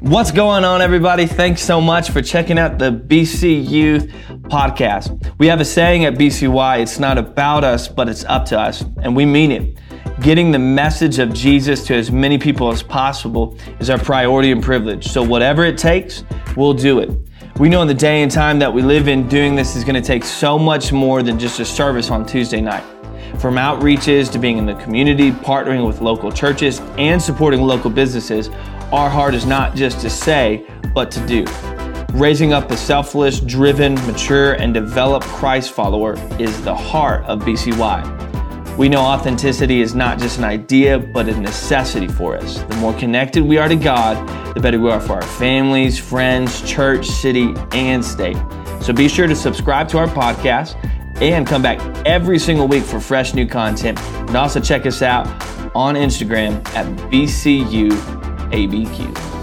What's going on, everybody? Thanks so much for checking out the BC Youth podcast. We have a saying at BCY it's not about us, but it's up to us, and we mean it. Getting the message of Jesus to as many people as possible is our priority and privilege. So, whatever it takes, we'll do it. We know in the day and time that we live in, doing this is going to take so much more than just a service on Tuesday night. From outreaches to being in the community, partnering with local churches, and supporting local businesses, our heart is not just to say, but to do. Raising up a selfless, driven, mature, and developed Christ follower is the heart of BCY. We know authenticity is not just an idea, but a necessity for us. The more connected we are to God, the better we are for our families, friends, church, city, and state. So be sure to subscribe to our podcast and come back every single week for fresh new content. And also check us out on Instagram at BC Youth ABQ.